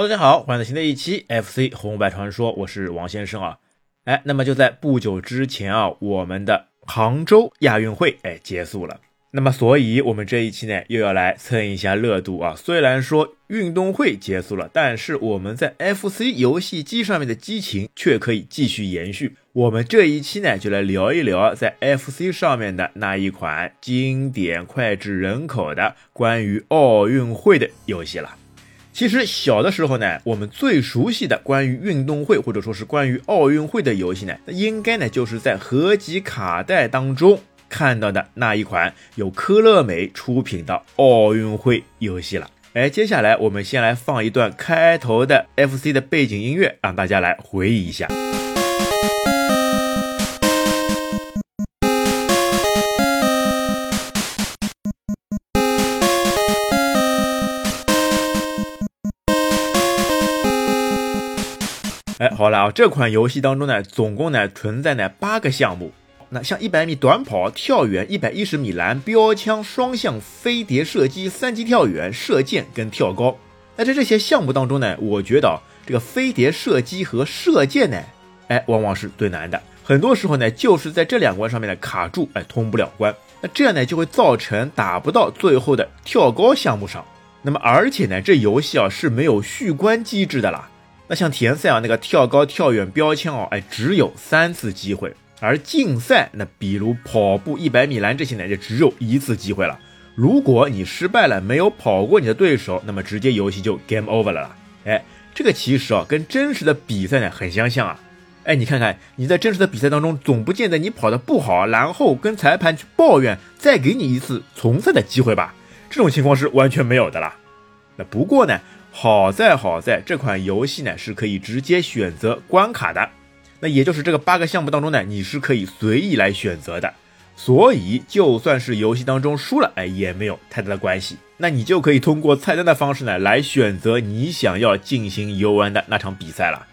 大家好，欢迎来新的一期 FC 红白传说，我是王先生啊。哎，那么就在不久之前啊，我们的杭州亚运会哎结束了。那么，所以我们这一期呢又要来蹭一下热度啊。虽然说运动会结束了，但是我们在 FC 游戏机上面的激情却可以继续延续。我们这一期呢就来聊一聊在 FC 上面的那一款经典脍炙人口的关于奥运会的游戏了。其实小的时候呢，我们最熟悉的关于运动会或者说是关于奥运会的游戏呢，那应该呢就是在合集卡带当中看到的那一款由科乐美出品的奥运会游戏了。哎，接下来我们先来放一段开头的 FC 的背景音乐，让大家来回忆一下。哎，好了啊，这款游戏当中呢，总共呢存在呢八个项目。那像一百米短跑、跳远、一百一十米栏、标枪、双向飞碟射击、三级跳远、射箭跟跳高。那在这些项目当中呢，我觉得这个飞碟射击和射箭呢，哎，往往是最难的。很多时候呢，就是在这两关上面呢卡住，哎，通不了关。那这样呢，就会造成打不到最后的跳高项目上。那么而且呢，这游戏啊是没有续关机制的啦。那像田赛啊，那个跳高、跳远、标枪哦，哎，只有三次机会；而竞赛，那比如跑步、一百米栏这些呢，就只有一次机会了。如果你失败了，没有跑过你的对手，那么直接游戏就 game over 了啦。哎，这个其实啊，跟真实的比赛呢很相像啊。哎，你看看你在真实的比赛当中，总不见得你跑得不好，然后跟裁判去抱怨，再给你一次重赛的机会吧？这种情况是完全没有的啦。那不过呢？好在好在这款游戏呢是可以直接选择关卡的，那也就是这个八个项目当中呢，你是可以随意来选择的，所以就算是游戏当中输了，哎也没有太大的关系，那你就可以通过菜单的方式呢来选择你想要进行游玩的那场比赛了。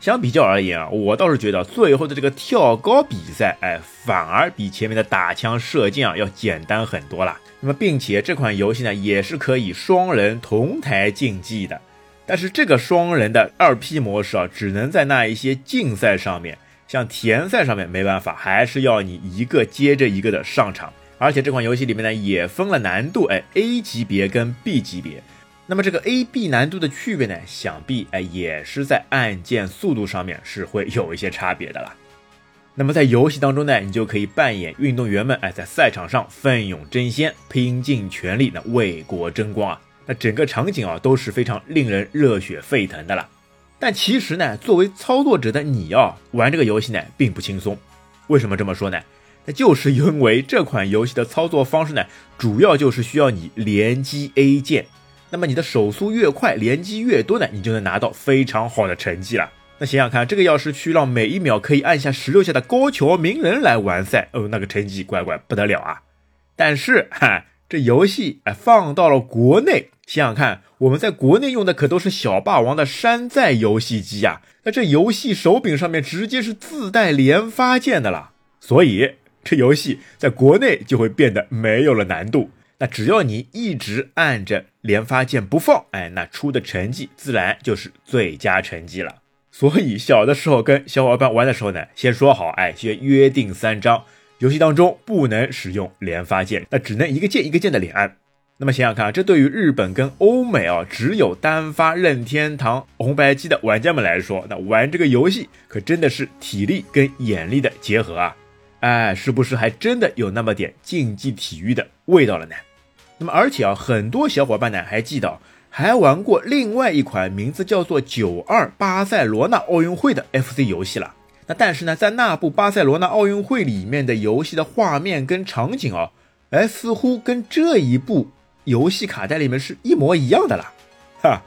相比较而言啊，我倒是觉得最后的这个跳高比赛，哎，反而比前面的打枪射箭啊要简单很多了。那么，并且这款游戏呢，也是可以双人同台竞技的。但是这个双人的二 P 模式啊，只能在那一些竞赛上面，像田赛上面没办法，还是要你一个接着一个的上场。而且这款游戏里面呢，也分了难度，哎，A 级别跟 B 级别。那么这个 A、B 难度的区别呢，想必哎也是在按键速度上面是会有一些差别的啦。那么在游戏当中呢，你就可以扮演运动员们，哎，在赛场上奋勇争先，拼尽全力呢为国争光啊！那整个场景啊都是非常令人热血沸腾的了。但其实呢，作为操作者的你啊，玩这个游戏呢并不轻松。为什么这么说呢？那就是因为这款游戏的操作方式呢，主要就是需要你连击 A 键。那么你的手速越快，连击越多呢，你就能拿到非常好的成绩了。那想想看，这个要是去让每一秒可以按下十六下的高桥名人来完赛，哦，那个成绩乖乖不得了啊！但是哈，这游戏哎放到了国内，想想看，我们在国内用的可都是小霸王的山寨游戏机呀，那这游戏手柄上面直接是自带连发键的啦，所以这游戏在国内就会变得没有了难度。那只要你一直按着连发键不放，哎，那出的成绩自然就是最佳成绩了。所以小的时候跟小伙伴玩的时候呢，先说好，哎，先约定三章，游戏当中不能使用连发键，那只能一个键一个键的连按。那么想想看啊，这对于日本跟欧美啊只有单发任天堂红白机的玩家们来说，那玩这个游戏可真的是体力跟眼力的结合啊！哎，是不是还真的有那么点竞技体育的味道了呢？那么而且啊，很多小伙伴呢还记得。还玩过另外一款名字叫做《九二巴塞罗那奥运会》的 FC 游戏了。那但是呢，在那部巴塞罗那奥运会里面的游戏的画面跟场景啊，哎，似乎跟这一部游戏卡带里面是一模一样的啦，哈。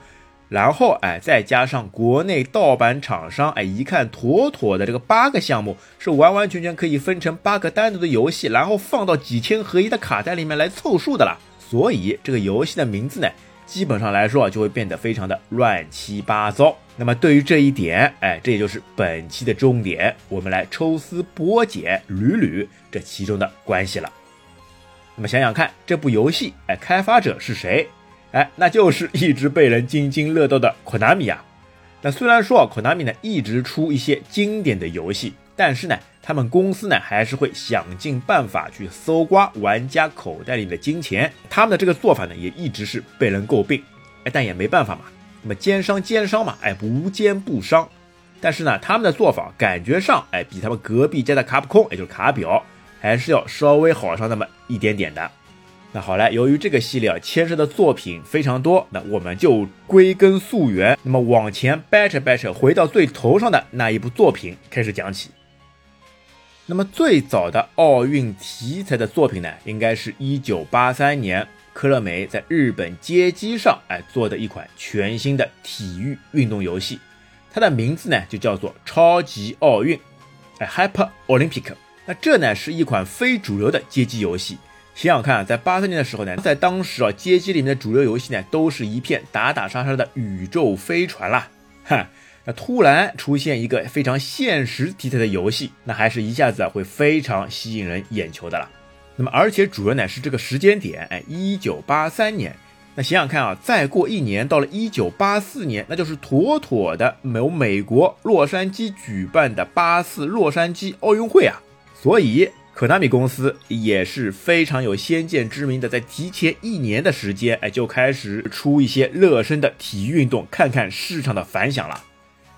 然后哎，再加上国内盗版厂商哎，一看妥妥的这个八个项目是完完全全可以分成八个单独的游戏，然后放到几千合一的卡带里面来凑数的啦。所以这个游戏的名字呢？基本上来说，就会变得非常的乱七八糟。那么对于这一点，哎，这也就是本期的重点，我们来抽丝剥茧，捋捋这其中的关系了。那么想想看，这部游戏，哎，开发者是谁？哎，那就是一直被人津津乐道的 Konami 啊。那虽然说啊，Konami 呢一直出一些经典的游戏，但是呢，他们公司呢还是会想尽办法去搜刮玩家口袋里的金钱。他们的这个做法呢，也一直是被人诟病。哎，但也没办法嘛。那么奸商奸商嘛，哎，无奸不商。但是呢，他们的做法感觉上，哎，比他们隔壁家的卡普空，也就是卡表，还是要稍微好上那么一点点的。那好了，由于这个系列啊牵涉的作品非常多，那我们就归根溯源，那么往前掰扯掰扯，回到最头上的那一部作品开始讲起。那么最早的奥运题材的作品呢，应该是一九八三年科乐美在日本街机上哎做的一款全新的体育运动游戏，它的名字呢就叫做超级奥运，哎，Hyper Olympic。那这呢是一款非主流的街机游戏。想想看啊，在八三年的时候呢，在当时啊，街机里面的主流游戏呢，都是一片打打杀杀的宇宙飞船啦，哈，那突然出现一个非常现实题材的游戏，那还是一下子会非常吸引人眼球的了。那么而且主要呢是这个时间点，哎，一九八三年，那想想看啊，再过一年到了一九八四年，那就是妥妥的由美国洛杉矶举办的八四洛杉矶奥运会啊，所以。可纳米公司也是非常有先见之明的，在提前一年的时间，哎，就开始出一些热身的体育运动，看看市场的反响了。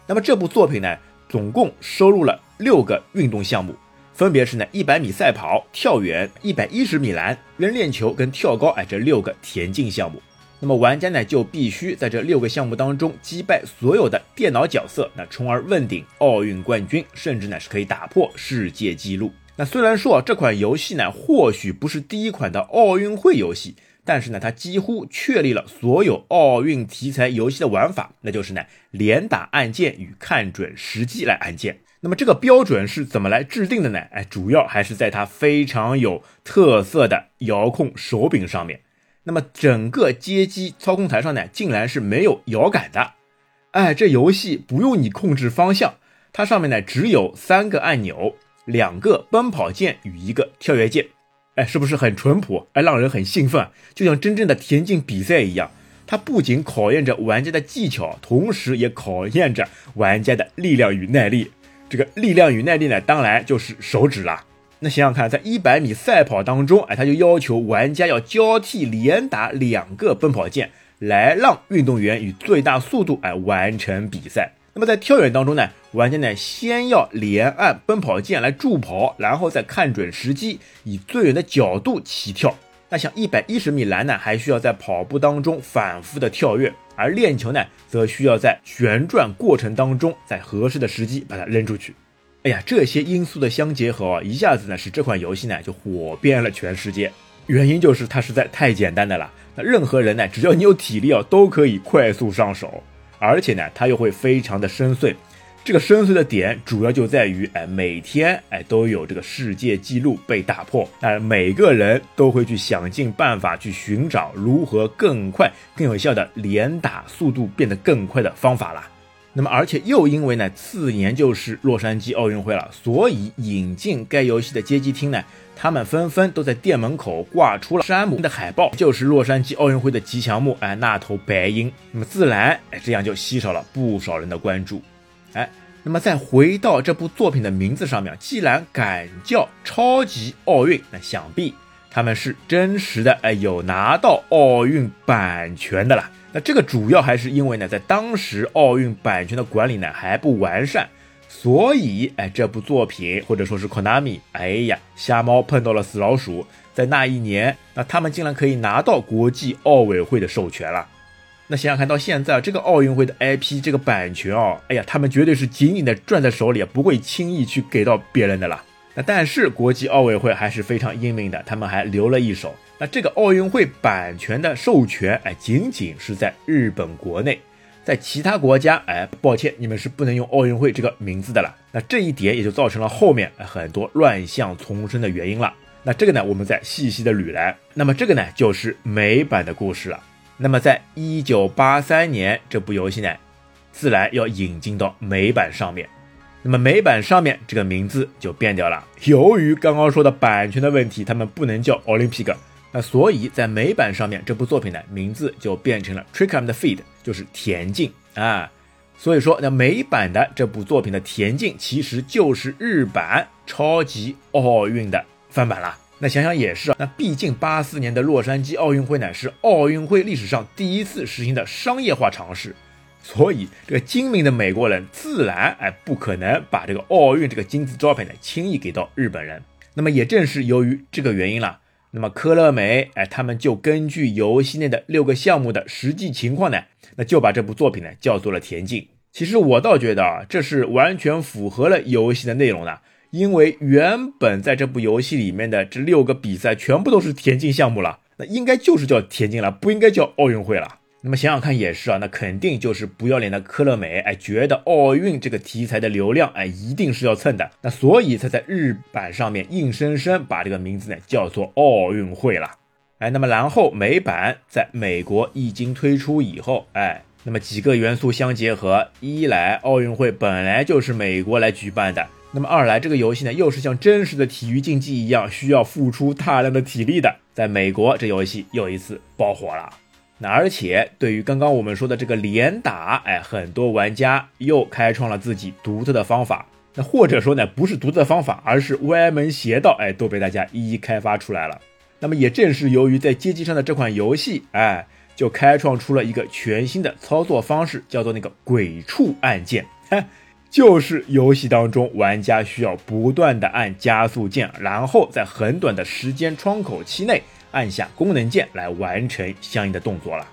那么这部作品呢，总共收录了六个运动项目，分别是呢一百米赛跑、跳远、一百一十米栏、扔链球跟跳高，哎，这六个田径项目。那么玩家呢就必须在这六个项目当中击败所有的电脑角色，那从而问鼎奥运冠军，甚至呢是可以打破世界纪录。那虽然说这款游戏呢，或许不是第一款的奥运会游戏，但是呢，它几乎确立了所有奥运题材游戏的玩法，那就是呢，连打按键与看准时机来按键。那么这个标准是怎么来制定的呢？哎，主要还是在它非常有特色的遥控手柄上面。那么整个街机操控台上呢，竟然是没有摇杆的。哎，这游戏不用你控制方向，它上面呢只有三个按钮。两个奔跑键与一个跳跃键，哎，是不是很淳朴？哎，让人很兴奋，就像真正的田径比赛一样。它不仅考验着玩家的技巧，同时也考验着玩家的力量与耐力。这个力量与耐力呢，当然就是手指啦。那想想看，在一百米赛跑当中，哎，他就要求玩家要交替连打两个奔跑键，来让运动员以最大速度哎完成比赛。那么在跳远当中呢，玩家呢先要连按奔跑键来助跑，然后再看准时机，以最远的角度起跳。那像一百一十米栏呢，还需要在跑步当中反复的跳跃，而链球呢，则需要在旋转过程当中，在合适的时机把它扔出去。哎呀，这些因素的相结合啊，一下子呢使这款游戏呢就火遍了全世界。原因就是它实在太简单的了，那任何人呢，只要你有体力啊，都可以快速上手。而且呢，它又会非常的深邃。这个深邃的点主要就在于，哎，每天哎都有这个世界纪录被打破，那每个人都会去想尽办法去寻找如何更快、更有效的连打速度变得更快的方法了。那么，而且又因为呢，次年就是洛杉矶奥运会了，所以引进该游戏的街机厅呢。他们纷纷都在店门口挂出了山姆的海报，就是洛杉矶奥运会的吉祥物，哎，那头白鹰。那么自然，哎，这样就吸少了不少人的关注，哎，那么再回到这部作品的名字上面，既然敢叫超级奥运，那想必他们是真实的，哎，有拿到奥运版权的了。那这个主要还是因为呢，在当时奥运版权的管理呢还不完善。所以，哎，这部作品或者说是 Konami，哎呀，瞎猫碰到了死老鼠，在那一年，那他们竟然可以拿到国际奥委会的授权了。那想想看到现在这个奥运会的 IP 这个版权哦，哎呀，他们绝对是紧紧的攥在手里啊，不会轻易去给到别人的啦。那但是国际奥委会还是非常英明的，他们还留了一手。那这个奥运会版权的授权，哎，仅仅是在日本国内。在其他国家，哎，抱歉，你们是不能用奥运会这个名字的了。那这一点也就造成了后面很多乱象丛生的原因了。那这个呢，我们再细细的捋来。那么这个呢，就是美版的故事了。那么在一九八三年，这部游戏呢，自然要引进到美版上面。那么美版上面这个名字就变掉了。由于刚刚说的版权的问题，他们不能叫 Olympic，那所以在美版上面，这部作品呢名字就变成了 Trick and Feed，就是田径啊。所以说，那美版的这部作品的田径其实就是日版超级奥运的翻版了。那想想也是啊，那毕竟八四年的洛杉矶奥运会呢是奥运会历史上第一次实行的商业化尝试，所以这个精明的美国人自然哎不可能把这个奥运这个金字招牌呢轻易给到日本人。那么也正是由于这个原因了，那么科乐美哎他们就根据游戏内的六个项目的实际情况呢，那就把这部作品呢叫做了田径。其实我倒觉得啊，这是完全符合了游戏的内容的，因为原本在这部游戏里面的这六个比赛全部都是田径项目了，那应该就是叫田径了，不应该叫奥运会了。那么想想看也是啊，那肯定就是不要脸的科乐美，哎，觉得奥运这个题材的流量，哎，一定是要蹭的，那所以才在日版上面硬生生把这个名字呢叫做奥运会了，哎，那么然后美版在美国一经推出以后，哎。那么几个元素相结合，一来奥运会本来就是美国来举办的，那么二来这个游戏呢又是像真实的体育竞技一样需要付出大量的体力的，在美国这游戏又一次爆火了。那而且对于刚刚我们说的这个连打，哎，很多玩家又开创了自己独特的方法。那或者说呢不是独特的方法，而是歪门邪道，哎，都被大家一一开发出来了。那么也正是由于在街机上的这款游戏，哎。就开创出了一个全新的操作方式，叫做那个鬼畜按键，就是游戏当中玩家需要不断的按加速键，然后在很短的时间窗口期内按下功能键来完成相应的动作了。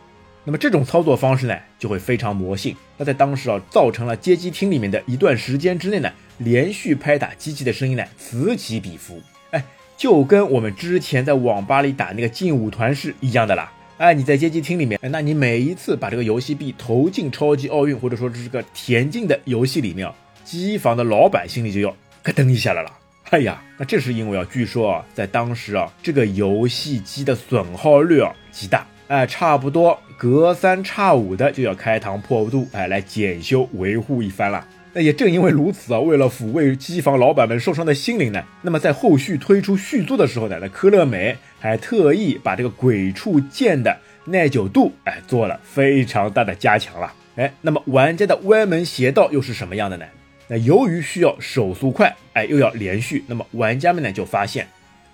那么这种操作方式呢，就会非常魔性。那在当时啊，造成了街机厅里面的一段时间之内呢，连续拍打机器的声音呢此起彼伏，哎，就跟我们之前在网吧里打那个劲舞团是一样的啦。哎，你在街机厅里面，那你每一次把这个游戏币投进超级奥运，或者说这是个田径的游戏里面，机房的老板心里就要咯噔一下了啦。哎呀，那这是因为啊，据说啊，在当时啊，这个游戏机的损耗率啊极大，哎，差不多隔三差五的就要开膛破肚，哎，来检修维护一番了。那也正因为如此啊，为了抚慰机房老板们受伤的心灵呢，那么在后续推出续作的时候呢，那科乐美还特意把这个鬼畜剑的耐久度哎做了非常大的加强了。哎，那么玩家的歪门邪道又是什么样的呢？那由于需要手速快，哎又要连续，那么玩家们呢就发现，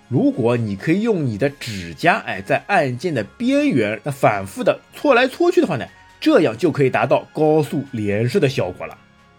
如果你可以用你的指甲哎在按键的边缘那反复的搓来搓去的话呢，这样就可以达到高速连射的效果了。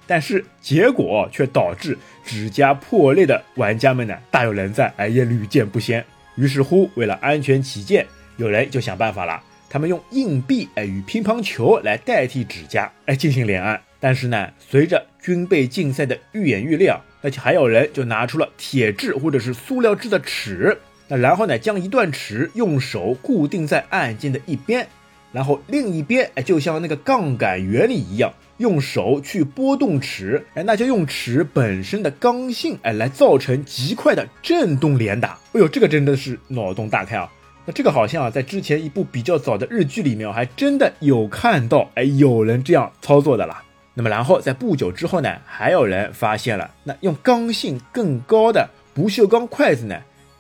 但是结果却导致指甲破裂的玩家们呢大有人在，哎也屡见不鲜。于是乎，为了安全起见，有人就想办法了，他们用硬币哎与乒乓球来代替指甲哎进行连按。但是呢，随着军备竞赛的愈演愈烈，而且还有人就拿出了铁质或者是塑料制的尺，那然后呢将一段尺用手固定在按键的一边，然后另一边哎就像那个杠杆原理一样。用手去拨动尺，哎，那就用尺本身的刚性，哎，来造成极快的震动连打。哎呦，这个真的是脑洞大开啊！那这个好像啊，在之前一部比较早的日剧里面，还真的有看到，哎，有人这样操作的啦。那么然后在不久之后呢，还有人发现了，那用刚性更高的不锈钢筷子呢，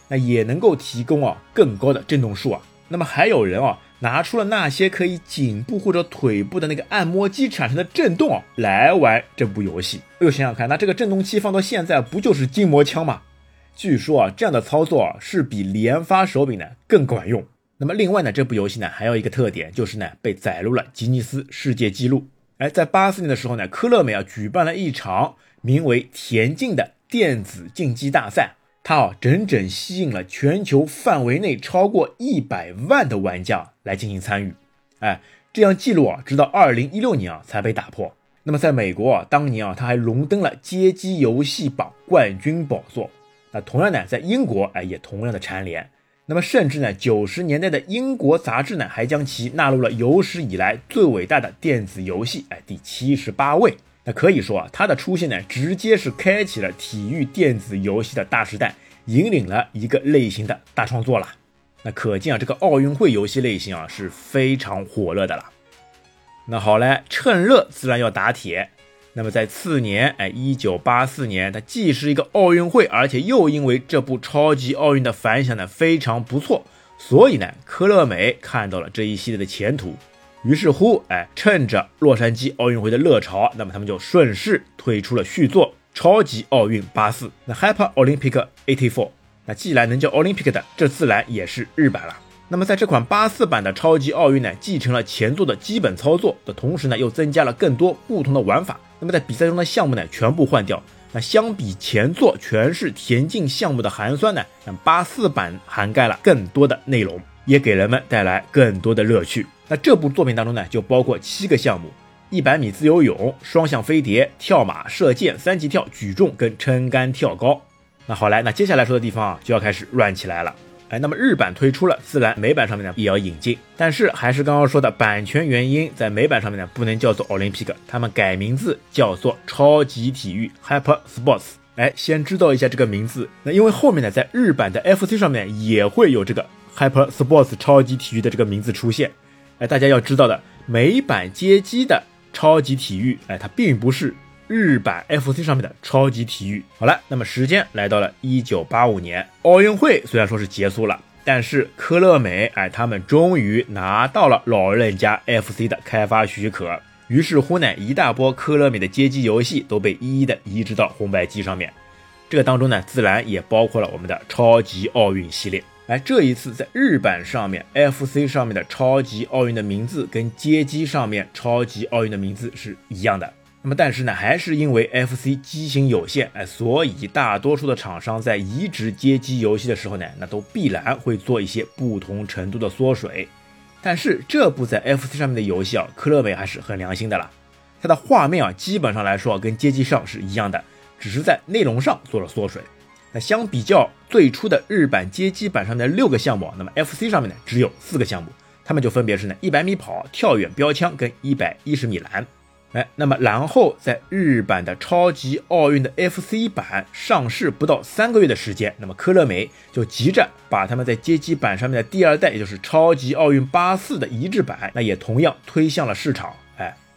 那也能够提供啊更高的震动数啊。那么还有人啊。拿出了那些可以颈部或者腿部的那个按摩机产生的震动，来玩这部游戏。哎呦，想想看，那这个震动器放到现在不就是筋膜枪吗？据说啊，这样的操作是比连发手柄呢更管用。那么另外呢，这部游戏呢还有一个特点，就是呢被载入了吉尼斯世界纪录。哎，在八四年的时候呢，科乐美啊举办了一场名为田径的电子竞技大赛。它啊，整整吸引了全球范围内超过一百万的玩家来进行参与，哎，这样记录啊，直到二零一六年啊才被打破。那么在美国啊，当年啊，它还荣登了街机游戏榜冠军宝座。那同样呢，在英国哎，也同样的蝉联。那么甚至呢，九十年代的英国杂志呢，还将其纳入了有史以来最伟大的电子游戏哎第七十八位。那可以说啊，它的出现呢，直接是开启了体育电子游戏的大时代，引领了一个类型的大创作了。那可见啊，这个奥运会游戏类型啊是非常火热的了。那好嘞，趁热自然要打铁。那么在次年，哎，一九八四年，它既是一个奥运会，而且又因为这部超级奥运的反响呢非常不错，所以呢，科乐美看到了这一系列的前途，于是乎，哎，趁着洛杉矶奥运会的热潮，那么他们就顺势推出了续作《超级奥运八四》，那 Hyper Olympic Eighty Four。那既然能叫 Olympic 的，这自然也是日版了。那么在这款八四版的超级奥运呢，继承了前作的基本操作的同时呢，又增加了更多不同的玩法。那么在比赛中的项目呢，全部换掉。那相比前作全是田径项目的寒酸呢，那八四版涵盖了更多的内容，也给人们带来更多的乐趣。那这部作品当中呢，就包括七个项目：一百米自由泳、双向飞碟、跳马、射箭、三级跳、举重跟撑杆跳高。那好来，那接下来说的地方啊，就要开始乱起来了。哎，那么日版推出了，自然美版上面呢也要引进。但是还是刚刚说的版权原因，在美版上面呢不能叫做 Olympic，他们改名字叫做超级体育 Hyper Sports。哎，先知道一下这个名字。那因为后面呢，在日版的 FC 上面也会有这个 Hyper Sports 超级体育的这个名字出现。哎，大家要知道的，美版街机的超级体育，哎，它并不是。日版 FC 上面的超级体育，好了，那么时间来到了一九八五年，奥运会虽然说是结束了，但是科乐美哎，他们终于拿到了老人家 FC 的开发许可，于是乎呢，一大波科乐美的街机游戏都被一一的移植到红白机上面，这个当中呢，自然也包括了我们的超级奥运系列。哎，这一次在日版上面，FC 上面的超级奥运的名字跟街机上面超级奥运的名字是一样的。那么，但是呢，还是因为 FC 机型有限，哎，所以大多数的厂商在移植街机游戏的时候呢，那都必然会做一些不同程度的缩水。但是这部在 FC 上面的游戏啊，科乐美还是很良心的了，它的画面啊，基本上来说啊跟街机上是一样的，只是在内容上做了缩水。那相比较最初的日版街机版上的六个项目，那么 FC 上面呢只有四个项目，它们就分别是呢一百米跑、跳远、标枪跟一百一十米栏。哎，那么然后在日版的超级奥运的 FC 版上市不到三个月的时间，那么科乐美就急着把他们在街机版上面的第二代，也就是超级奥运八四的移植版，那也同样推向了市场。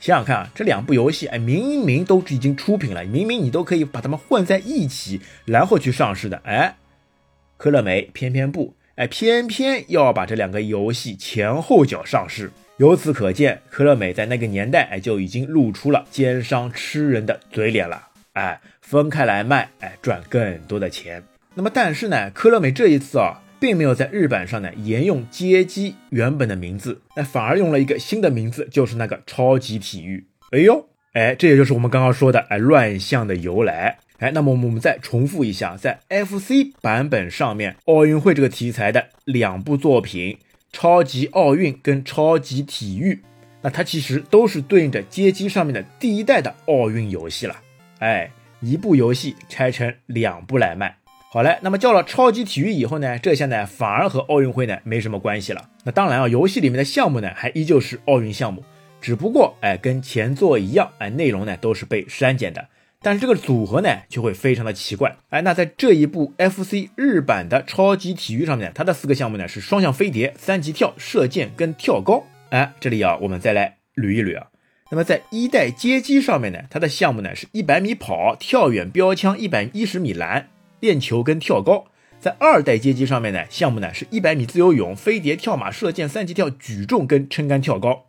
想想看啊，这两部游戏，哎，明明都已经出品了，明明你都可以把它们混在一起，然后去上市的，哎，科乐美偏偏不，哎，偏偏要把这两个游戏前后脚上市。由此可见，科乐美在那个年代，哎，就已经露出了奸商吃人的嘴脸了。哎，分开来卖，哎，赚更多的钱。那么，但是呢，科乐美这一次啊，并没有在日版上呢沿用街机原本的名字，那反而用了一个新的名字，就是那个超级体育。哎呦，哎，这也就是我们刚刚说的哎乱象的由来。哎，那么我们再重复一下，在 FC 版本上面，奥运会这个题材的两部作品。超级奥运跟超级体育，那它其实都是对应着街机上面的第一代的奥运游戏了。哎，一部游戏拆成两部来卖。好嘞，那么叫了超级体育以后呢，这下呢反而和奥运会呢没什么关系了。那当然啊，游戏里面的项目呢还依旧是奥运项目，只不过哎跟前作一样，哎内容呢都是被删减的。但是这个组合呢，就会非常的奇怪。哎，那在这一部 FC 日版的超级体育上面，它的四个项目呢是双向飞碟、三级跳、射箭跟跳高。哎，这里啊，我们再来捋一捋啊。那么在一代街机上面呢，它的项目呢是一百米跑、跳远、标枪、一百一十米栏、链球跟跳高。在二代街机上面呢，项目呢是一百米自由泳、飞碟、跳马、射箭、三级跳、举重跟撑杆跳高。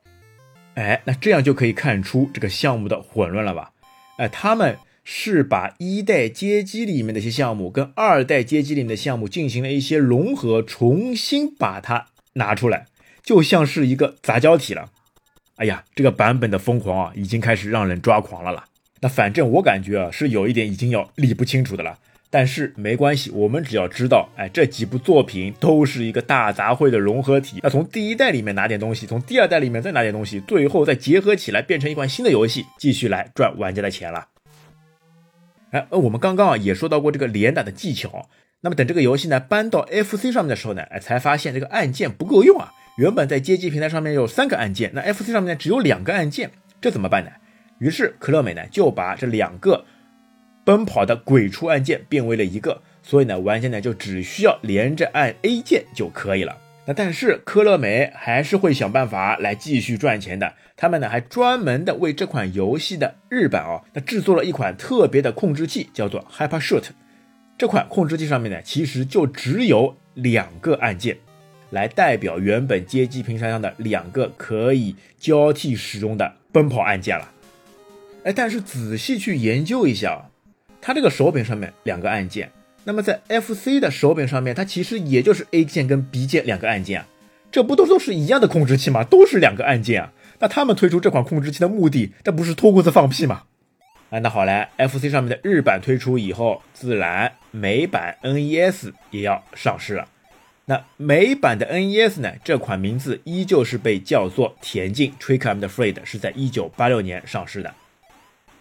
哎，那这样就可以看出这个项目的混乱了吧？哎，他们是把一代街机里面的一些项目跟二代街机里面的项目进行了一些融合，重新把它拿出来，就像是一个杂交体了。哎呀，这个版本的疯狂啊，已经开始让人抓狂了啦。那反正我感觉啊，是有一点已经要理不清楚的了。但是没关系，我们只要知道，哎，这几部作品都是一个大杂烩的融合体。那从第一代里面拿点东西，从第二代里面再拿点东西，最后再结合起来变成一款新的游戏，继续来赚玩家的钱了。哎，呃，我们刚刚啊也说到过这个连打的技巧。那么等这个游戏呢搬到 FC 上面的时候呢，哎，才发现这个按键不够用啊。原本在街机平台上面有三个按键，那 FC 上面呢只有两个按键，这怎么办呢？于是可乐美呢就把这两个。奔跑的鬼畜按键变为了一个，所以呢，玩家呢就只需要连着按 A 键就可以了。那但是科乐美还是会想办法来继续赚钱的。他们呢还专门的为这款游戏的日版哦，那制作了一款特别的控制器，叫做 Hyper Shoot。这款控制器上面呢其实就只有两个按键。来代表原本街机屏上的两个可以交替使用的奔跑按键了。哎，但是仔细去研究一下啊，它这个手柄上面两个按键，那么在 FC 的手柄上面，它其实也就是 A 键跟 B 键两个按键啊，这不都都是一样的控制器吗？都是两个按键啊。那他们推出这款控制器的目的，这不是脱裤子放屁吗？啊，那好嘞，FC 上面的日版推出以后，自然美版 NES 也要上市了。那美版的 NES 呢？这款名字依旧是被叫做田径 Trick and Fred，是在一九八六年上市的。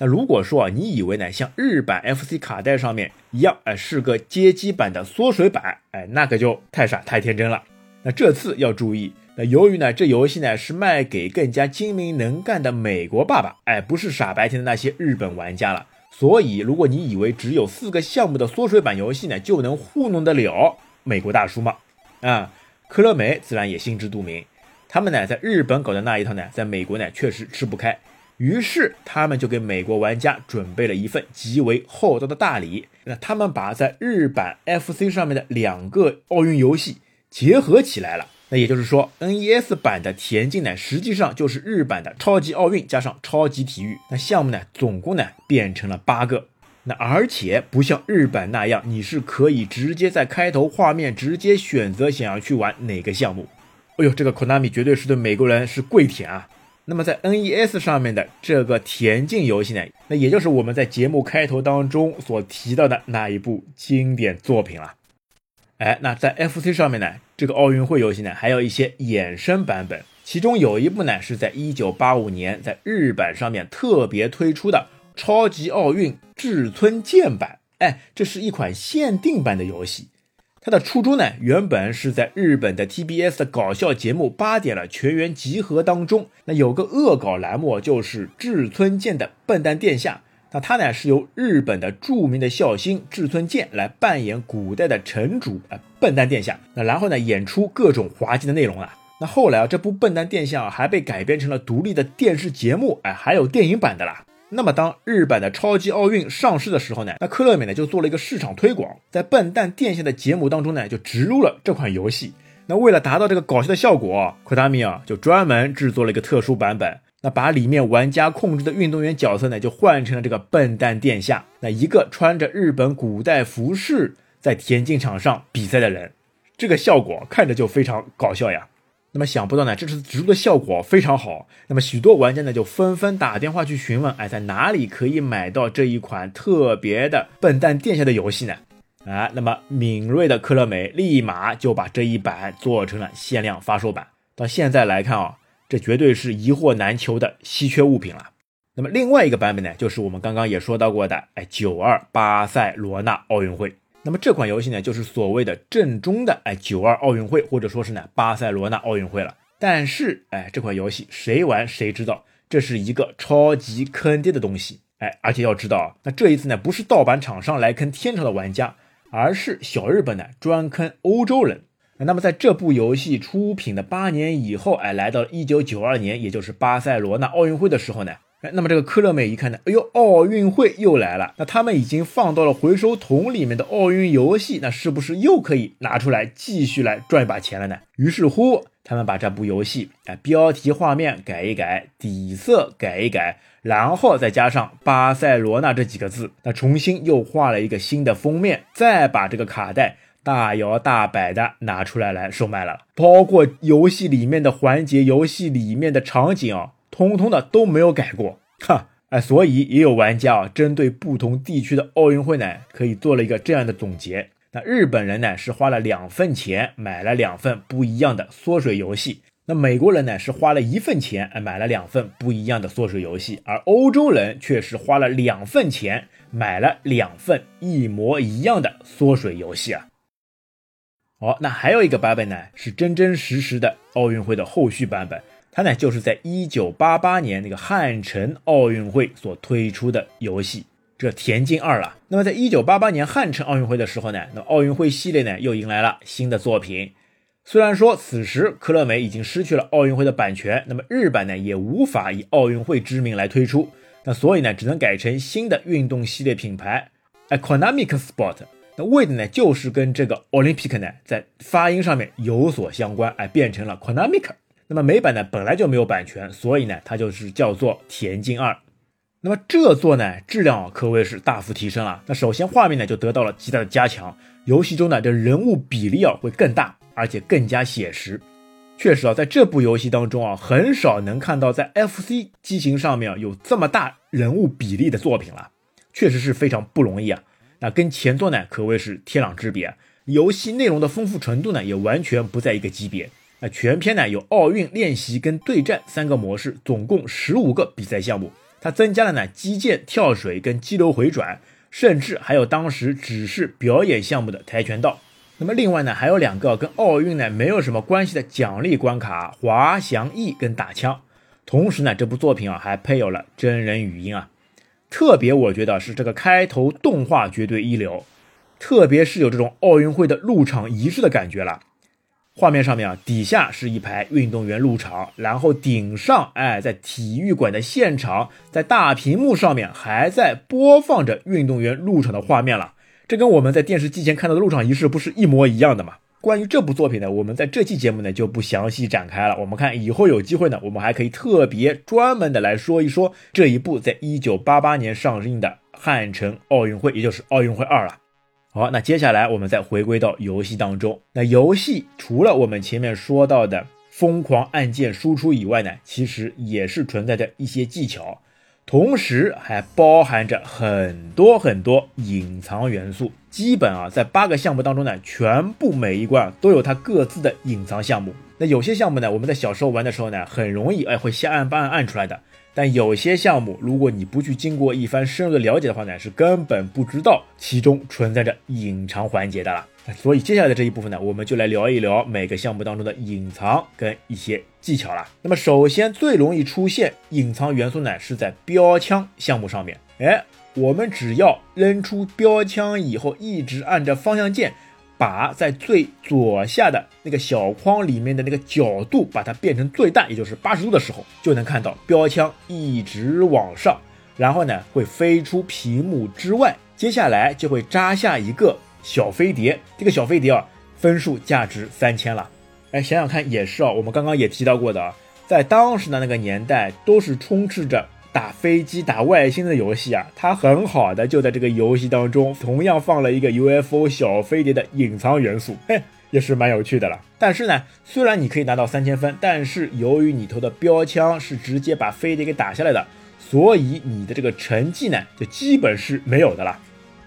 那如果说啊，你以为呢，像日版 FC 卡带上面一样，哎，是个街机版的缩水版，哎，那可就太傻太天真了。那这次要注意。那由于呢，这游戏呢是卖给更加精明能干的美国爸爸，哎，不是傻白甜的那些日本玩家了。所以，如果你以为只有四个项目的缩水版游戏呢就能糊弄得了美国大叔吗？啊，科乐美自然也心知肚明，他们呢在日本搞的那一套呢，在美国呢确实吃不开，于是他们就给美国玩家准备了一份极为厚道的大礼。那他们把在日版 FC 上面的两个奥运游戏结合起来了。那也就是说，NES 版的田径呢，实际上就是日版的超级奥运加上超级体育。那项目呢，总共呢变成了八个。那而且不像日版那样，你是可以直接在开头画面直接选择想要去玩哪个项目。哎呦，这个 Konami 绝对是对美国人是跪舔啊！那么在 NES 上面的这个田径游戏呢，那也就是我们在节目开头当中所提到的那一部经典作品了。哎，那在 FC 上面呢，这个奥运会游戏呢，还有一些衍生版本，其中有一部呢是在1985年在日版上面特别推出的超级奥运至尊剑版。哎，这是一款限定版的游戏，他的初衷呢，原本是在日本的 TBS 的搞笑节目《八点了全员集合》当中，那有个恶搞栏目就是志村健的笨蛋殿下。那他呢是由日本的著名的笑星志村健来扮演古代的城主啊笨蛋殿下，那然后呢演出各种滑稽的内容啊。那后来啊这部笨蛋殿下啊还被改编成了独立的电视节目，哎还有电影版的啦。那么当日版的超级奥运上市的时候呢，那科乐美呢就做了一个市场推广，在笨蛋殿下的节目当中呢就植入了这款游戏。那为了达到这个搞笑的效果，科达米啊就专门制作了一个特殊版本。那把里面玩家控制的运动员角色呢，就换成了这个笨蛋殿下，那一个穿着日本古代服饰在田径场上比赛的人，这个效果看着就非常搞笑呀。那么想不到呢，这次植入的效果非常好，那么许多玩家呢就纷纷打电话去询问，哎，在哪里可以买到这一款特别的笨蛋殿下的游戏呢？啊，那么敏锐的科乐美立马就把这一版做成了限量发售版，到现在来看啊。这绝对是一货难求的稀缺物品了。那么另外一个版本呢，就是我们刚刚也说到过的，哎，九二巴塞罗那奥运会。那么这款游戏呢，就是所谓的正宗的哎九二奥运会，或者说是呢巴塞罗那奥运会了。但是哎，这款游戏谁玩谁知道，这是一个超级坑爹的东西。哎，而且要知道啊，那这一次呢，不是盗版厂商来坑天朝的玩家，而是小日本呢专坑欧洲人。那么，在这部游戏出品的八年以后，哎，来到了一九九二年，也就是巴塞罗那奥运会的时候呢，哎那么这个科乐美一看呢，哎呦，奥运会又来了，那他们已经放到了回收桶里面的奥运游戏，那是不是又可以拿出来继续来赚一把钱了呢？于是乎，他们把这部游戏，哎，标题画面改一改，底色改一改，然后再加上巴塞罗那这几个字，那重新又画了一个新的封面，再把这个卡带。大摇大摆的拿出来来售卖了，包括游戏里面的环节、游戏里面的场景，通通的都没有改过。哈，哎，所以也有玩家啊，针对不同地区的奥运会呢，可以做了一个这样的总结。那日本人呢是花了两份钱买了两份不一样的缩水游戏，那美国人呢是花了一份钱哎买了两份不一样的缩水游戏，而欧洲人却是花了两份钱买了两份一模一样的缩水游戏啊。哦，那还有一个版本呢，是真真实实的奥运会的后续版本。它呢，就是在一九八八年那个汉城奥运会所推出的游戏，这田径二了。那么，在一九八八年汉城奥运会的时候呢，那奥运会系列呢又迎来了新的作品。虽然说此时科乐美已经失去了奥运会的版权，那么日版呢也无法以奥运会之名来推出，那所以呢只能改成新的运动系列品牌，哎，Konami Sport。那为的呢，就是跟这个 Olympic 呢在发音上面有所相关，哎，变成了 Konamik。那么美版呢本来就没有版权，所以呢它就是叫做田径二。那么这座呢质量可谓是大幅提升了。那首先画面呢就得到了极大的加强，游戏中呢这人物比例啊会更大，而且更加写实。确实啊，在这部游戏当中啊，很少能看到在 FC 机型上面有这么大人物比例的作品了，确实是非常不容易啊。那跟前作呢可谓是天壤之别，游戏内容的丰富程度呢也完全不在一个级别。那全片呢有奥运练习跟对战三个模式，总共十五个比赛项目。它增加了呢击剑、跳水跟激流回转，甚至还有当时只是表演项目的跆拳道。那么另外呢，还有两个跟奥运呢没有什么关系的奖励关卡：滑翔翼跟打枪。同时呢，这部作品啊还配有了真人语音啊。特别我觉得是这个开头动画绝对一流，特别是有这种奥运会的入场仪式的感觉了。画面上面啊，底下是一排运动员入场，然后顶上，哎，在体育馆的现场，在大屏幕上面还在播放着运动员入场的画面了。这跟我们在电视机前看到的入场仪式不是一模一样的吗？关于这部作品呢，我们在这期节目呢就不详细展开了。我们看以后有机会呢，我们还可以特别专门的来说一说这一部在一九八八年上映的汉城奥运会，也就是奥运会二了。好，那接下来我们再回归到游戏当中。那游戏除了我们前面说到的疯狂按键输出以外呢，其实也是存在着一些技巧，同时还包含着很多很多隐藏元素。基本啊，在八个项目当中呢，全部每一关都有它各自的隐藏项目。那有些项目呢，我们在小时候玩的时候呢，很容易哎会瞎按按按出来的。但有些项目，如果你不去经过一番深入的了解的话呢，是根本不知道其中存在着隐藏环节的了。所以接下来的这一部分呢，我们就来聊一聊每个项目当中的隐藏跟一些技巧了。那么首先最容易出现隐藏元素呢，是在标枪项目上面。哎，我们只要扔出标枪以后，一直按着方向键。把在最左下的那个小框里面的那个角度，把它变成最大，也就是八十度的时候，就能看到标枪一直往上，然后呢会飞出屏幕之外，接下来就会扎下一个小飞碟，这个小飞碟啊，分数价值三千了。哎，想想看也是啊，我们刚刚也提到过的啊，在当时的那个年代，都是充斥着。打飞机、打外星的游戏啊，它很好的就在这个游戏当中，同样放了一个 UFO 小飞碟的隐藏元素，嘿，也是蛮有趣的了。但是呢，虽然你可以拿到三千分，但是由于你投的标枪是直接把飞碟给打下来的，所以你的这个成绩呢，就基本是没有的了。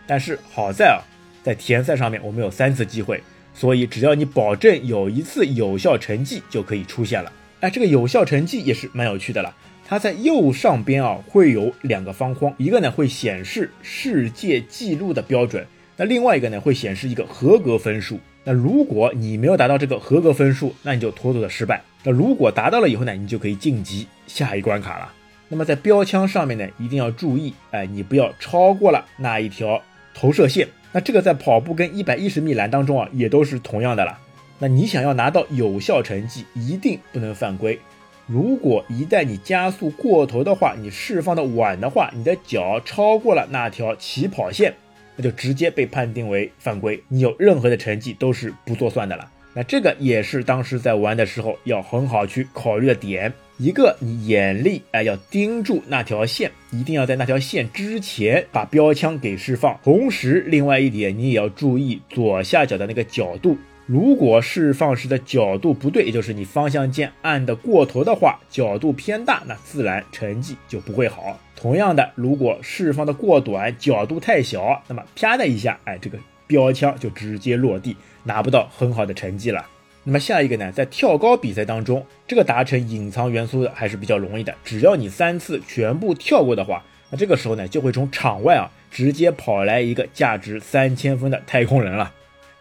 但是好在啊，在田赛上面我们有三次机会，所以只要你保证有一次有效成绩就可以出现了。哎，这个有效成绩也是蛮有趣的了。它在右上边啊，会有两个方框，一个呢会显示世界纪录的标准，那另外一个呢会显示一个合格分数。那如果你没有达到这个合格分数，那你就妥妥的失败。那如果达到了以后呢，你就可以晋级下一关卡了。那么在标枪上面呢，一定要注意，哎，你不要超过了那一条投射线。那这个在跑步跟一百一十米栏当中啊，也都是同样的了。那你想要拿到有效成绩，一定不能犯规。如果一旦你加速过头的话，你释放的晚的话，你的脚超过了那条起跑线，那就直接被判定为犯规，你有任何的成绩都是不做算的了。那这个也是当时在玩的时候要很好去考虑的点。一个，你眼力哎要盯住那条线，一定要在那条线之前把标枪给释放。同时，另外一点你也要注意左下角的那个角度。如果释放时的角度不对，也就是你方向键按的过头的话，角度偏大，那自然成绩就不会好。同样的，如果释放的过短，角度太小，那么啪的一下，哎，这个标枪就直接落地，拿不到很好的成绩了。那么下一个呢，在跳高比赛当中，这个达成隐藏元素的还是比较容易的，只要你三次全部跳过的话，那这个时候呢，就会从场外啊直接跑来一个价值三千分的太空人了。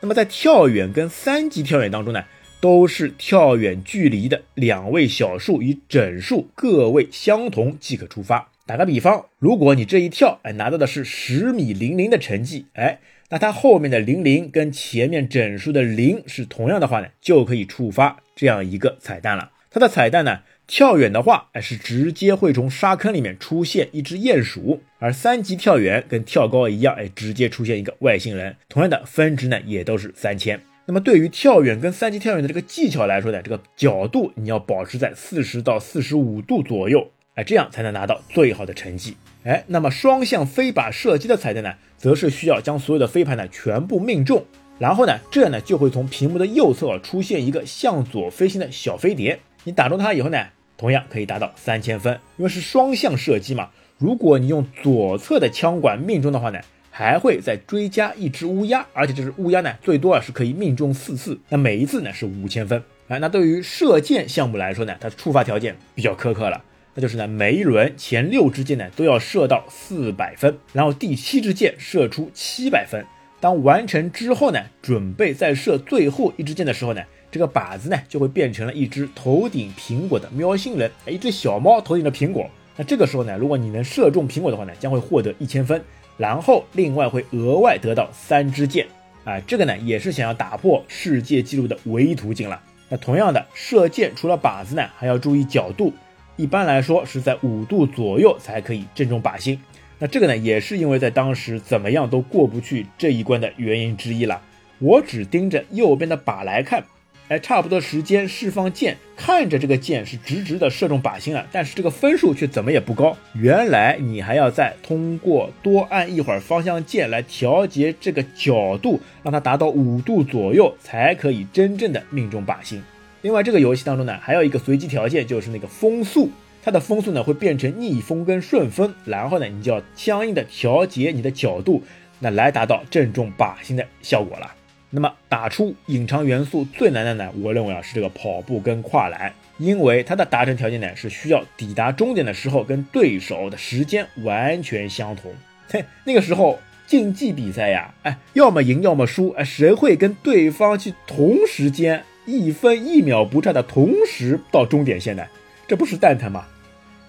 那么在跳远跟三级跳远当中呢，都是跳远距离的两位小数与整数个位相同即可出发。打个比方，如果你这一跳，哎，拿到的是十米零零的成绩，哎，那它后面的零零跟前面整数的零是同样的话呢，就可以触发这样一个彩蛋了。它的彩蛋呢，跳远的话，哎，是直接会从沙坑里面出现一只鼹鼠；而三级跳远跟跳高一样，哎，直接出现一个外星人。同样的分值呢，也都是三千。那么对于跳远跟三级跳远的这个技巧来说呢，这个角度你要保持在四十到四十五度左右，哎，这样才能拿到最好的成绩。哎，那么双向飞靶射击的彩蛋呢，则是需要将所有的飞盘呢全部命中，然后呢，这样呢就会从屏幕的右侧出现一个向左飞行的小飞碟。你打中它以后呢，同样可以达到三千分，因为是双向射击嘛。如果你用左侧的枪管命中的话呢，还会再追加一只乌鸦，而且这只乌鸦呢，最多啊是可以命中四次，那每一次呢是五千分。啊，那对于射箭项目来说呢，它的触发条件比较苛刻了，那就是呢每一轮前六支箭呢都要射到四百分，然后第七支箭射出七百分。当完成之后呢，准备再射最后一支箭的时候呢。这个靶子呢，就会变成了一只头顶苹果的喵星人，一只小猫头顶的苹果。那这个时候呢，如果你能射中苹果的话呢，将会获得一千分，然后另外会额外得到三支箭。啊，这个呢也是想要打破世界纪录的唯一途径了。那同样的，射箭除了靶子呢，还要注意角度，一般来说是在五度左右才可以正中靶心。那这个呢，也是因为在当时怎么样都过不去这一关的原因之一了。我只盯着右边的靶来看。哎，差不多时间释放箭，看着这个箭是直直的射中靶心了，但是这个分数却怎么也不高。原来你还要再通过多按一会儿方向键来调节这个角度，让它达到五度左右，才可以真正的命中靶心。另外，这个游戏当中呢，还有一个随机条件，就是那个风速，它的风速呢会变成逆风跟顺风，然后呢，你就要相应的调节你的角度，那来达到正中靶心的效果了。那么打出隐藏元素最难的呢？我认为啊是这个跑步跟跨栏，因为它的达成条件呢是需要抵达终点的时候跟对手的时间完全相同。嘿，那个时候竞技比赛呀，哎，要么赢要么输，哎，谁会跟对方去同时间一分一秒不差的同时到终点线呢？这不是蛋疼吗？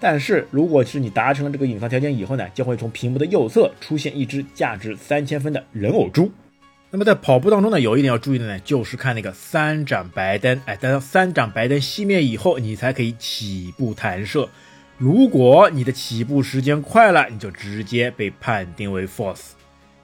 但是如果是你达成了这个隐藏条件以后呢，将会从屏幕的右侧出现一只价值三千分的人偶猪。那么在跑步当中呢，有一点要注意的呢，就是看那个三盏白灯，哎，等到三盏白灯熄灭以后，你才可以起步弹射。如果你的起步时间快了，你就直接被判定为 false。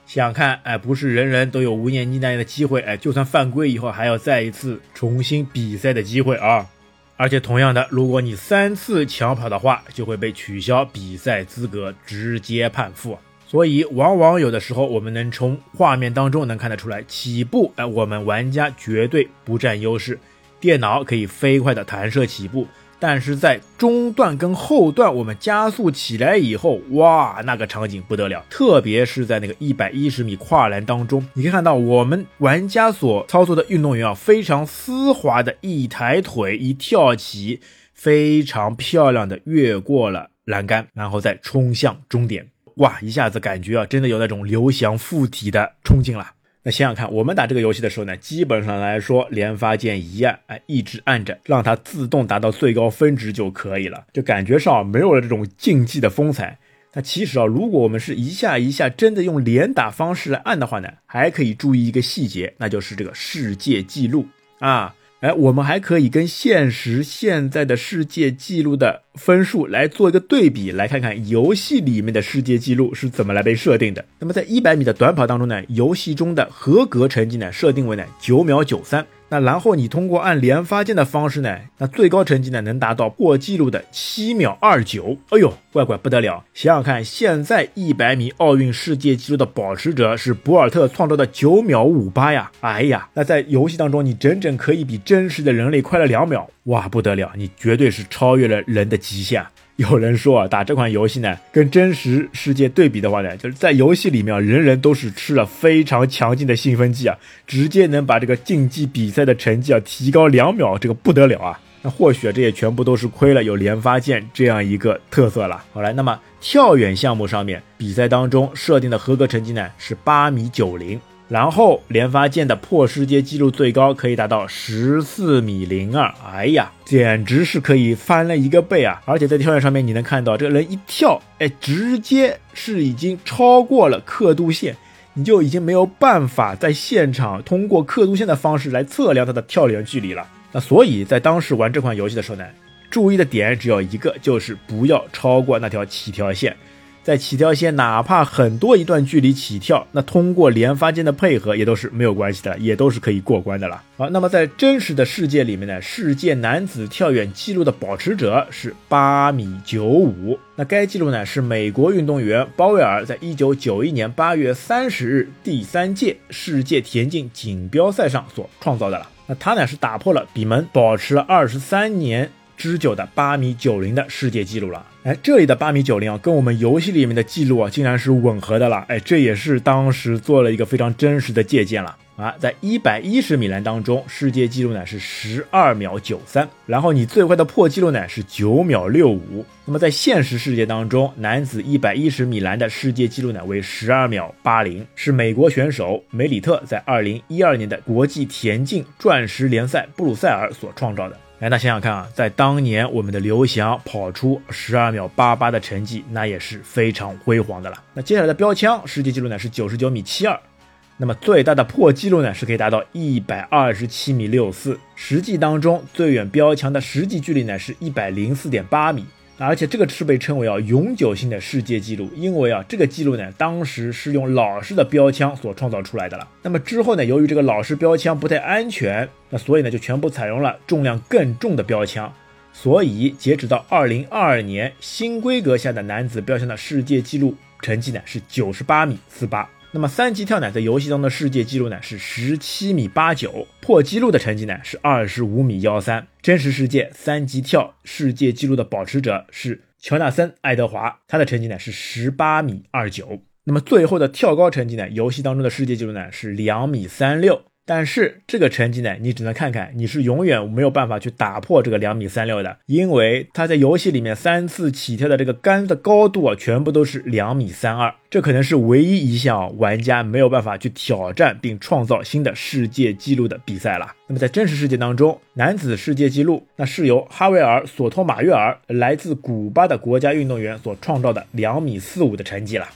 想看，哎，不是人人都有无念逆弹的机会，哎，就算犯规以后还要再一次重新比赛的机会啊。而且同样的，如果你三次抢跑的话，就会被取消比赛资格，直接判负。所以，往往有的时候，我们能从画面当中能看得出来，起步，哎，我们玩家绝对不占优势，电脑可以飞快的弹射起步，但是在中段跟后段，我们加速起来以后，哇，那个场景不得了，特别是在那个一百一十米跨栏当中，你可以看到我们玩家所操作的运动员啊，非常丝滑的一抬腿一跳起，非常漂亮的越过了栏杆，然后再冲向终点。哇，一下子感觉啊，真的有那种刘翔附体的冲劲了。那想想看，我们打这个游戏的时候呢，基本上来说，连发键一按，哎，一直按着，让它自动达到最高分值就可以了，就感觉上没有了这种竞技的风采。那其实啊，如果我们是一下一下真的用连打方式来按的话呢，还可以注意一个细节，那就是这个世界纪录啊。哎，我们还可以跟现实现在的世界纪录的分数来做一个对比，来看看游戏里面的世界纪录是怎么来被设定的。那么在一百米的短跑当中呢，游戏中的合格成绩呢设定为呢九秒九三。那然后你通过按连发键的方式呢，那最高成绩呢能达到破纪录的七秒二九。哎呦，乖乖不得了！想想看，现在一百米奥运世界纪录的保持者是博尔特创造的九秒五八呀！哎呀，那在游戏当中你整整可以比真实的人类快了两秒，哇，不得了！你绝对是超越了人的极限。有人说啊，打这款游戏呢，跟真实世界对比的话呢，就是在游戏里面，啊人人都是吃了非常强劲的兴奋剂啊，直接能把这个竞技比赛的成绩啊提高两秒，这个不得了啊！那或许这也全部都是亏了有连发键这样一个特色了。好来，那么跳远项目上面，比赛当中设定的合格成绩呢是八米九零。然后连发箭的破世界纪录最高可以达到十四米零二，哎呀，简直是可以翻了一个倍啊！而且在跳远上面，你能看到这个人一跳，哎，直接是已经超过了刻度线，你就已经没有办法在现场通过刻度线的方式来测量他的跳远距离了。那所以在当时玩这款游戏的时候呢，注意的点只有一个，就是不要超过那条起跳线。在起跳线，哪怕很多一段距离起跳，那通过连发间的配合也都是没有关系的，也都是可以过关的了。好，那么在真实的世界里面呢，世界男子跳远纪录的保持者是八米九五。那该纪录呢是美国运动员鲍威尔在一九九一年八月三十日第三届世界田径锦标赛上所创造的了。那他呢是打破了比门保持了二十三年。之久的八米九零的世界纪录了，哎，这里的八米九零啊，跟我们游戏里面的记录啊，竟然是吻合的了，哎，这也是当时做了一个非常真实的借鉴了。啊，在一百一十米栏当中，世界纪录呢是十二秒九三，然后你最快的破纪录呢是九秒六五，那么在现实世界当中，男子一百一十米栏的世界纪录呢为十二秒八零，是美国选手梅里特在二零一二年的国际田径钻石联赛布鲁塞尔所创造的。哎，那想想看啊，在当年我们的刘翔跑出十二秒八八的成绩，那也是非常辉煌的了。那接下来的标枪世界纪录呢是九十九米七二，那么最大的破纪录呢是可以达到一百二十七米六四，实际当中最远标枪的实际距离呢是一百零四点八米。而且这个是被称为啊永久性的世界纪录，因为啊这个记录呢当时是用老式的标枪所创造出来的了。那么之后呢，由于这个老式标枪不太安全，那所以呢就全部采用了重量更重的标枪。所以截止到二零二二年，新规格下的男子标枪的世界纪录成绩呢是九十八米四八。那么三级跳呢，在游戏中的世界纪录呢是十七米八九，破纪录的成绩呢是二十五米幺三。真实世界三级跳世界纪录的保持者是乔纳森·爱德华，他的成绩呢是十八米二九。那么最后的跳高成绩呢，游戏当中的世界纪录呢是两米三六。但是这个成绩呢，你只能看看，你是永远没有办法去打破这个两米三六的，因为他在游戏里面三次起跳的这个杆的高度啊，全部都是两米三二，这可能是唯一一项玩家没有办法去挑战并创造新的世界纪录的比赛了。那么在真实世界当中，男子世界纪录那是由哈维尔·索托马约尔来自古巴的国家运动员所创造的两米四五的成绩了。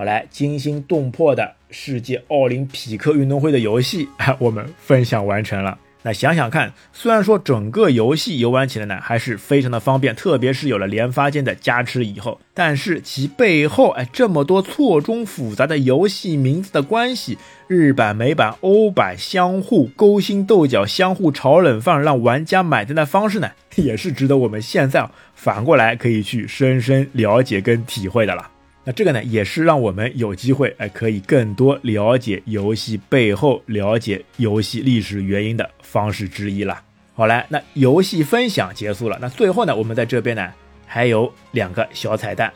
好，来惊心动魄的世界奥林匹克运动会的游戏，我们分享完成了。那想想看，虽然说整个游戏游玩起来呢还是非常的方便，特别是有了连发件的加持以后，但是其背后哎这么多错综复杂的游戏名字的关系，日版、美版、欧版相互勾心斗角、相互炒冷饭，让玩家买单的方式呢，也是值得我们现在反过来可以去深深了解跟体会的了。那这个呢，也是让我们有机会哎，可以更多了解游戏背后、了解游戏历史原因的方式之一了。好来，那游戏分享结束了，那最后呢，我们在这边呢还有两个小彩蛋。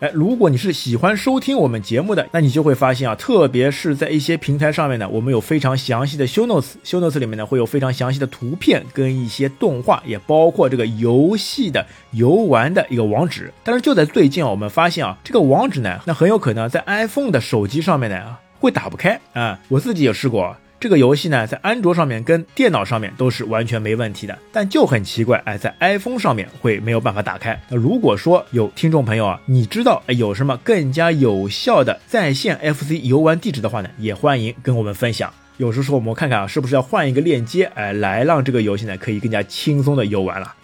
哎，如果你是喜欢收听我们节目的，那你就会发现啊，特别是在一些平台上面呢，我们有非常详细的 show notes，show notes 里面呢会有非常详细的图片跟一些动画，也包括这个游戏的游玩的一个网址。但是就在最近啊，我们发现啊，这个网址呢，那很有可能在 iPhone 的手机上面呢会打不开啊，我自己也试过。这个游戏呢，在安卓上面跟电脑上面都是完全没问题的，但就很奇怪，哎，在 iPhone 上面会没有办法打开。那如果说有听众朋友啊，你知道有什么更加有效的在线 FC 游玩地址的话呢，也欢迎跟我们分享。有时候我们看看啊，是不是要换一个链接，哎，来让这个游戏呢可以更加轻松的游玩了。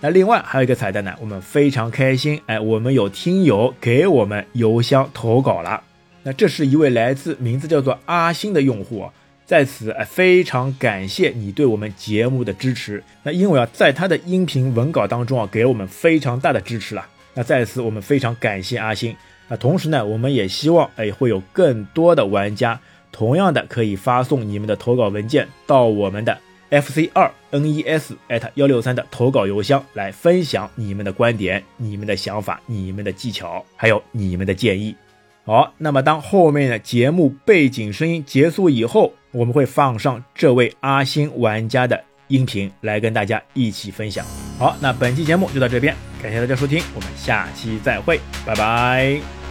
那另外还有一个彩蛋呢，我们非常开心，哎，我们有听友给我们邮箱投稿了。那这是一位来自名字叫做阿星的用户。在此，哎，非常感谢你对我们节目的支持。那因为啊，在他的音频文稿当中啊，给我们非常大的支持了。那在此，我们非常感谢阿星。那同时呢，我们也希望，哎，会有更多的玩家同样的可以发送你们的投稿文件到我们的 FC 二 NES at 幺六三的投稿邮箱来分享你们的观点、你们的想法、你们的技巧，还有你们的建议。好，那么当后面的节目背景声音结束以后，我们会放上这位阿星玩家的音频来跟大家一起分享。好，那本期节目就到这边，感谢大家收听，我们下期再会，拜拜。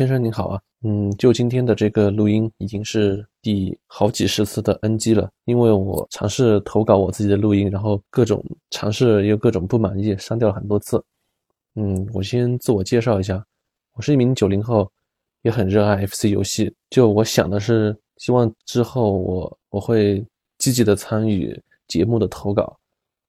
先生您好啊，嗯，就今天的这个录音已经是第好几十次的 NG 了，因为我尝试投稿我自己的录音，然后各种尝试又各种不满意，删掉了很多次。嗯，我先自我介绍一下，我是一名九零后，也很热爱 FC 游戏。就我想的是，希望之后我我会积极的参与节目的投稿，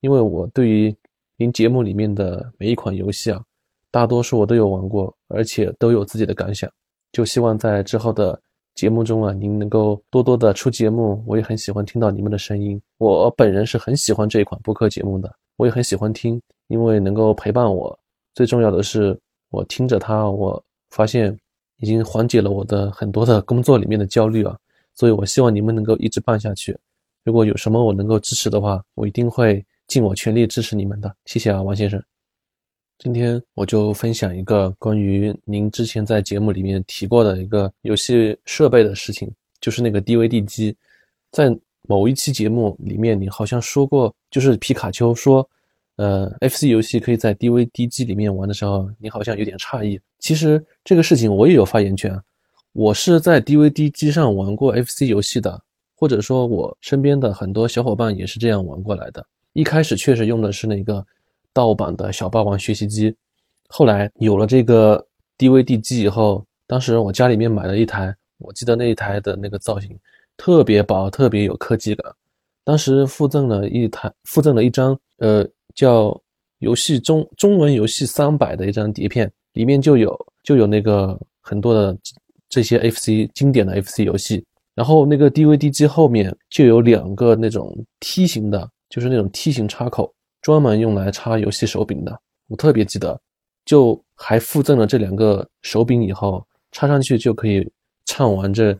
因为我对于您节目里面的每一款游戏啊。大多数我都有玩过，而且都有自己的感想。就希望在之后的节目中啊，您能够多多的出节目。我也很喜欢听到你们的声音。我本人是很喜欢这一款播客节目的，我也很喜欢听，因为能够陪伴我。最重要的是，我听着它，我发现已经缓解了我的很多的工作里面的焦虑啊。所以我希望你们能够一直办下去。如果有什么我能够支持的话，我一定会尽我全力支持你们的。谢谢啊，王先生。今天我就分享一个关于您之前在节目里面提过的一个游戏设备的事情，就是那个 DVD 机。在某一期节目里面，你好像说过，就是皮卡丘说，呃，FC 游戏可以在 DVD 机里面玩的时候，你好像有点诧异。其实这个事情我也有发言权，我是在 DVD 机上玩过 FC 游戏的，或者说，我身边的很多小伙伴也是这样玩过来的。一开始确实用的是那个。盗版的小霸王学习机，后来有了这个 DVD 机以后，当时我家里面买了一台，我记得那一台的那个造型特别薄，特别有科技感。当时附赠了一台，附赠了一张，呃，叫游戏中中文游戏三百的一张碟片，里面就有就有那个很多的这些 FC 经典的 FC 游戏。然后那个 DVD 机后面就有两个那种梯形的，就是那种梯形插口。专门用来插游戏手柄的，我特别记得，就还附赠了这两个手柄，以后插上去就可以畅玩这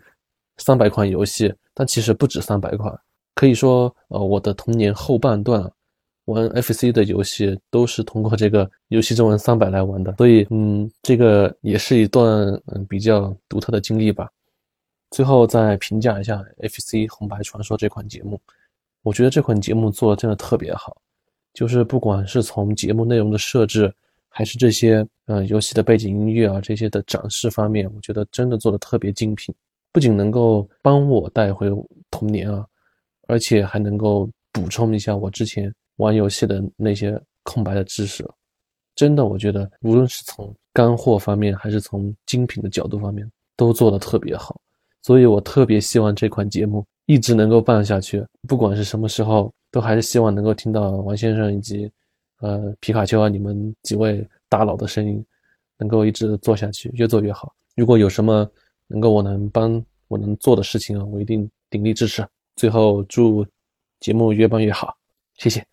三百款游戏。但其实不止三百款，可以说，呃，我的童年后半段玩 FC 的游戏都是通过这个游戏中文三百来玩的。所以，嗯，这个也是一段嗯比较独特的经历吧。最后再评价一下 FC 红白传说这款节目，我觉得这款节目做的真的特别好。就是不管是从节目内容的设置，还是这些呃游戏的背景音乐啊这些的展示方面，我觉得真的做的特别精品。不仅能够帮我带回童年啊，而且还能够补充一下我之前玩游戏的那些空白的知识。真的，我觉得无论是从干货方面，还是从精品的角度方面，都做的特别好。所以我特别希望这款节目一直能够办下去，不管是什么时候。都还是希望能够听到王先生以及，呃皮卡丘啊，你们几位大佬的声音，能够一直做下去，越做越好。如果有什么能够我能帮我能做的事情啊，我一定鼎力支持。最后祝节目越办越好，谢谢。